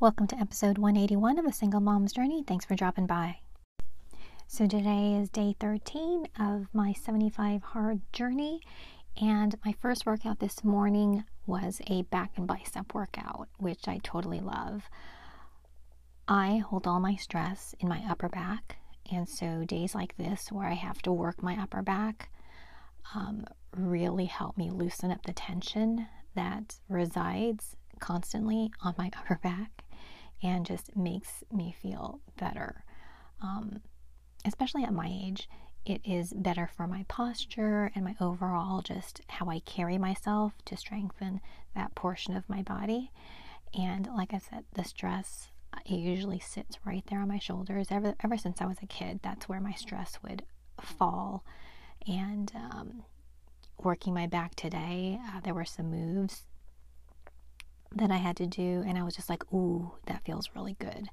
Welcome to episode 181 of A Single Mom's Journey. Thanks for dropping by. So, today is day 13 of my 75 hard journey, and my first workout this morning was a back and bicep workout, which I totally love. I hold all my stress in my upper back, and so days like this where I have to work my upper back um, really help me loosen up the tension that resides constantly on my upper back and just makes me feel better. Um, especially at my age, it is better for my posture and my overall just how I carry myself to strengthen that portion of my body. And like I said, the stress it usually sits right there on my shoulders. Ever ever since I was a kid, that's where my stress would fall. And um, working my back today, uh, there were some moves that I had to do, and I was just like, ooh, that feels really good.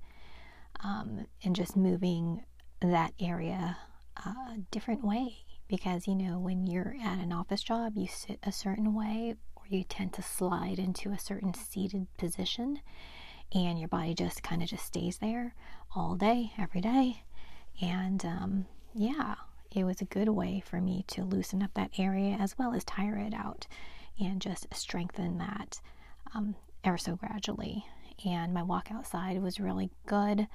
Um, and just moving that area a different way because you know when you're at an office job you sit a certain way or you tend to slide into a certain seated position and your body just kind of just stays there all day every day and um, yeah it was a good way for me to loosen up that area as well as tire it out and just strengthen that um, ever so gradually. And my walk outside was really good.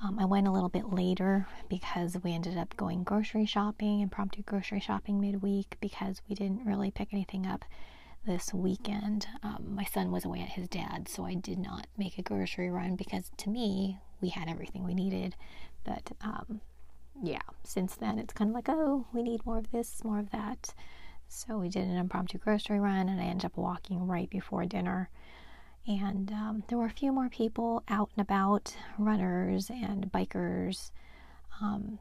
Um, I went a little bit later because we ended up going grocery shopping, impromptu grocery shopping midweek because we didn't really pick anything up this weekend. Um, my son was away at his dad's, so I did not make a grocery run because to me, we had everything we needed. But um, yeah, since then it's kind of like, oh, we need more of this, more of that. So we did an impromptu grocery run, and I ended up walking right before dinner. And um, there were a few more people out and about, runners and bikers. Um,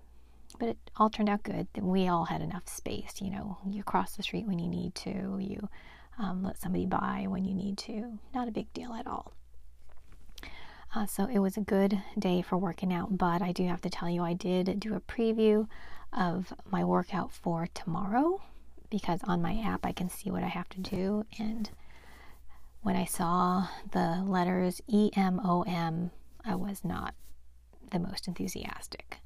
but it all turned out good. We all had enough space. You know, you cross the street when you need to, you um, let somebody by when you need to. Not a big deal at all. Uh, so it was a good day for working out, but I do have to tell you, I did do a preview of my workout for tomorrow because on my app I can see what I have to do. And when I saw the letters E M O M, I was not the most enthusiastic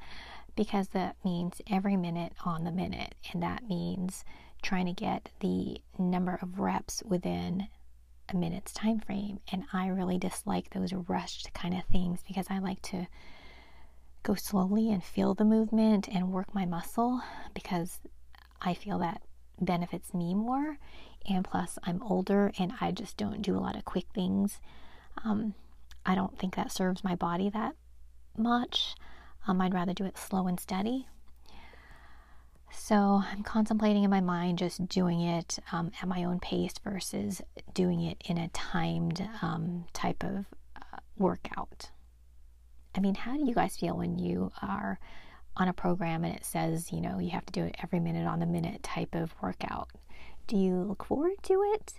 because that means every minute on the minute, and that means trying to get the number of reps within a minute's time frame. And I really dislike those rushed kind of things because I like to go slowly and feel the movement and work my muscle because I feel that benefits me more. And plus, I'm older and I just don't do a lot of quick things. Um, I don't think that serves my body that much. Um, I'd rather do it slow and steady. So I'm contemplating in my mind just doing it um, at my own pace versus doing it in a timed um, type of uh, workout. I mean, how do you guys feel when you are on a program and it says, you know, you have to do it every minute on the minute type of workout? Do you look forward to it?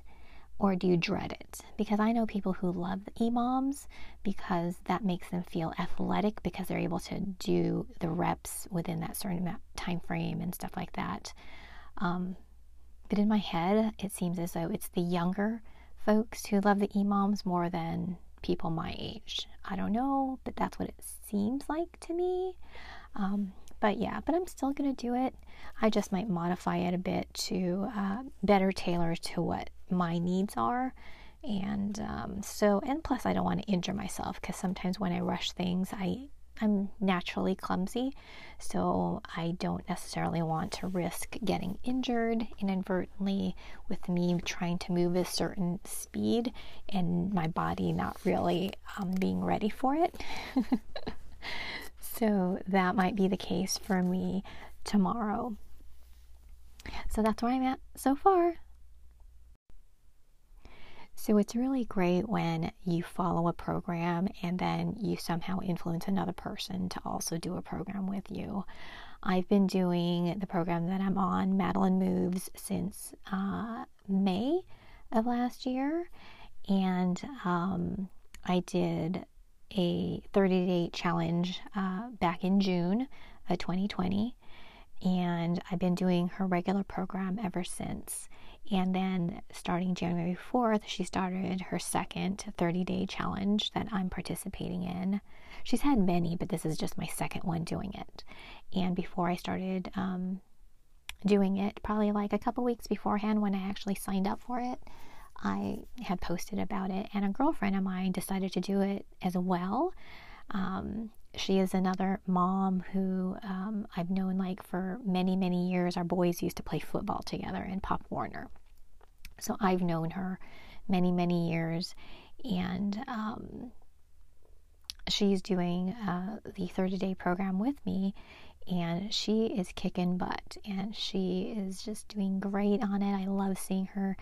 or do you dread it? Because I know people who love the EMOMs because that makes them feel athletic because they're able to do the reps within that certain time frame and stuff like that. Um, but in my head, it seems as though it's the younger folks who love the EMOMs more than people my age. I don't know, but that's what it seems like to me. Um, but yeah, but I'm still going to do it. I just might modify it a bit to uh, better tailor to what my needs are. And um, so, and plus, I don't want to injure myself because sometimes when I rush things, I I'm naturally clumsy, so I don't necessarily want to risk getting injured inadvertently with me trying to move a certain speed and my body not really um, being ready for it. So that might be the case for me tomorrow. So that's where I'm at so far. So it's really great when you follow a program and then you somehow influence another person to also do a program with you. I've been doing the program that I'm on, Madeline Moves, since uh, May of last year. And um, I did a 30 day challenge uh, back in June of 2020, and I've been doing her regular program ever since. And then starting January 4th, she started her second 30 day challenge that I'm participating in. She's had many, but this is just my second one doing it. And before I started um, doing it, probably like a couple weeks beforehand when I actually signed up for it, I had posted about it, and a girlfriend of mine decided to do it as well. Um, she is another mom who um, I've known like for many, many years. Our boys used to play football together in Pop Warner. So I've known her many, many years. And um, she's doing uh, the 30 day program with me. And she is kicking butt and she is just doing great on it. I love seeing her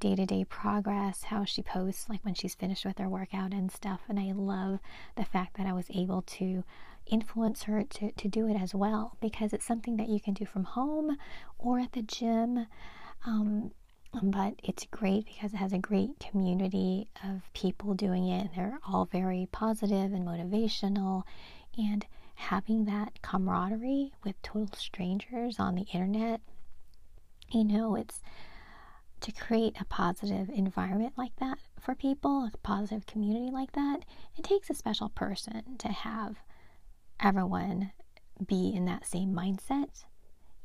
day to day progress, how she posts, like when she's finished with her workout and stuff. And I love the fact that I was able to influence her to, to do it as well because it's something that you can do from home or at the gym. Um, but it's great because it has a great community of people doing it. They're all very positive and motivational. And having that camaraderie with total strangers on the internet, you know, it's to create a positive environment like that for people, a positive community like that, it takes a special person to have everyone be in that same mindset.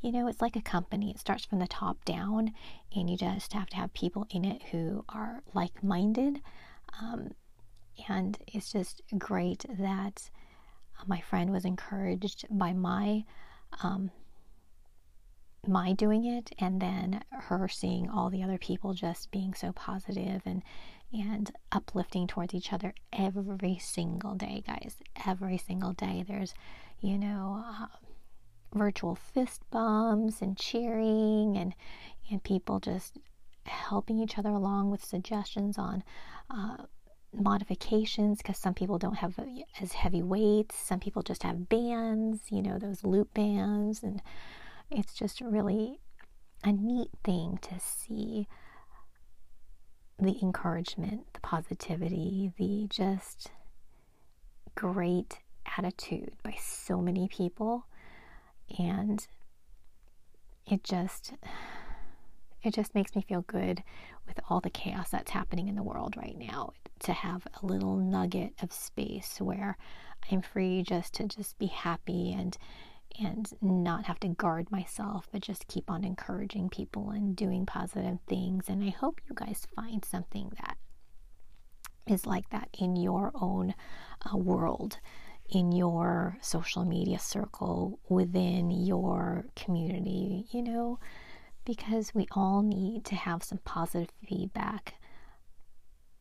You know, it's like a company, it starts from the top down, and you just have to have people in it who are like minded. Um, and it's just great that my friend was encouraged by my um, my doing it and then her seeing all the other people just being so positive and and uplifting towards each other every single day guys. Every single day. There's you know uh, virtual fist bumps and cheering and and people just helping each other along with suggestions on uh, modifications because some people don't have as heavy weights. Some people just have bands you know those loop bands. And it's just really a neat thing to see the encouragement, the positivity, the just great attitude by so many people. And it just it just makes me feel good with all the chaos that's happening in the world right now to have a little nugget of space where I'm free just to just be happy and and not have to guard myself, but just keep on encouraging people and doing positive things. And I hope you guys find something that is like that in your own uh, world, in your social media circle, within your community, you know, because we all need to have some positive feedback,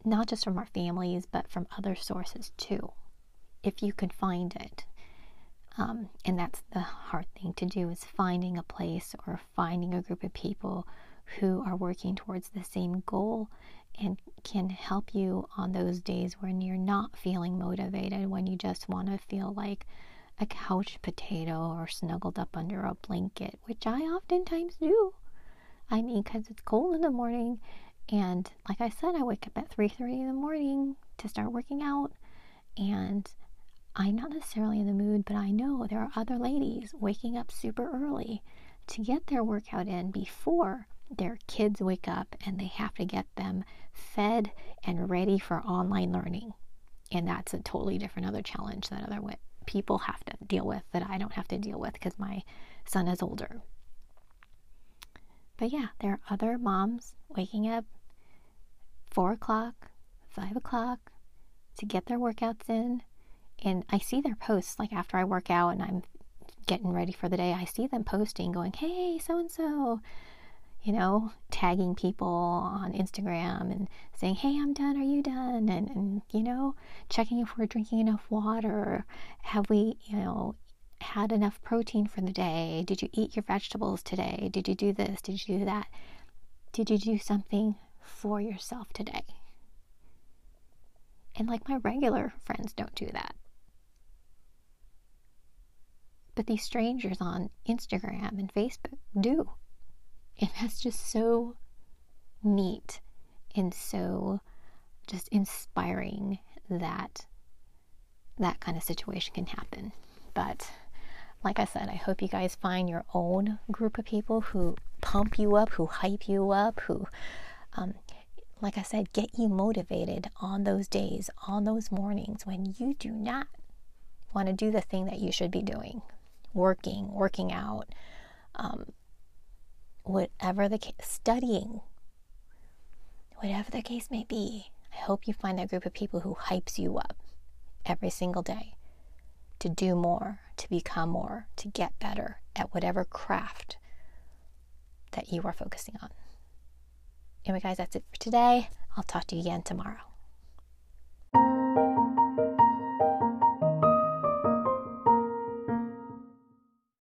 not just from our families, but from other sources too, if you can find it um, and that's the hard thing to do is finding a place or finding a group of people who are working towards the same goal and can help you on those days when you're not feeling motivated, when you just want to feel like a couch potato or snuggled up under a blanket, which I oftentimes do. I mean, because it's cold in the morning, and like I said, I wake up at 3:30 in the morning to start working out, and I'm not necessarily in the mood, but I know there are other ladies waking up super early to get their workout in before their kids wake up and they have to get them fed and ready for online learning. And that's a totally different other challenge that other people have to deal with that I don't have to deal with because my son is older. But yeah, there are other moms waking up four o'clock, five o'clock to get their workouts in and I see their posts like after I work out and I'm getting ready for the day. I see them posting, going, "Hey, so and so," you know, tagging people on Instagram and saying, "Hey, I'm done. Are you done?" And and you know, checking if we're drinking enough water. Have we, you know, had enough protein for the day? Did you eat your vegetables today? Did you do this? Did you do that? Did you do something for yourself today? And like my regular friends don't do that. But these strangers on Instagram and Facebook do. And that's just so neat and so just inspiring that that kind of situation can happen. But like I said, I hope you guys find your own group of people who pump you up, who hype you up, who, um, like I said, get you motivated on those days, on those mornings when you do not want to do the thing that you should be doing working, working out, um, whatever the case, studying, whatever the case may be. I hope you find that group of people who hypes you up every single day to do more, to become more, to get better at whatever craft that you are focusing on. Anyway, guys, that's it for today. I'll talk to you again tomorrow.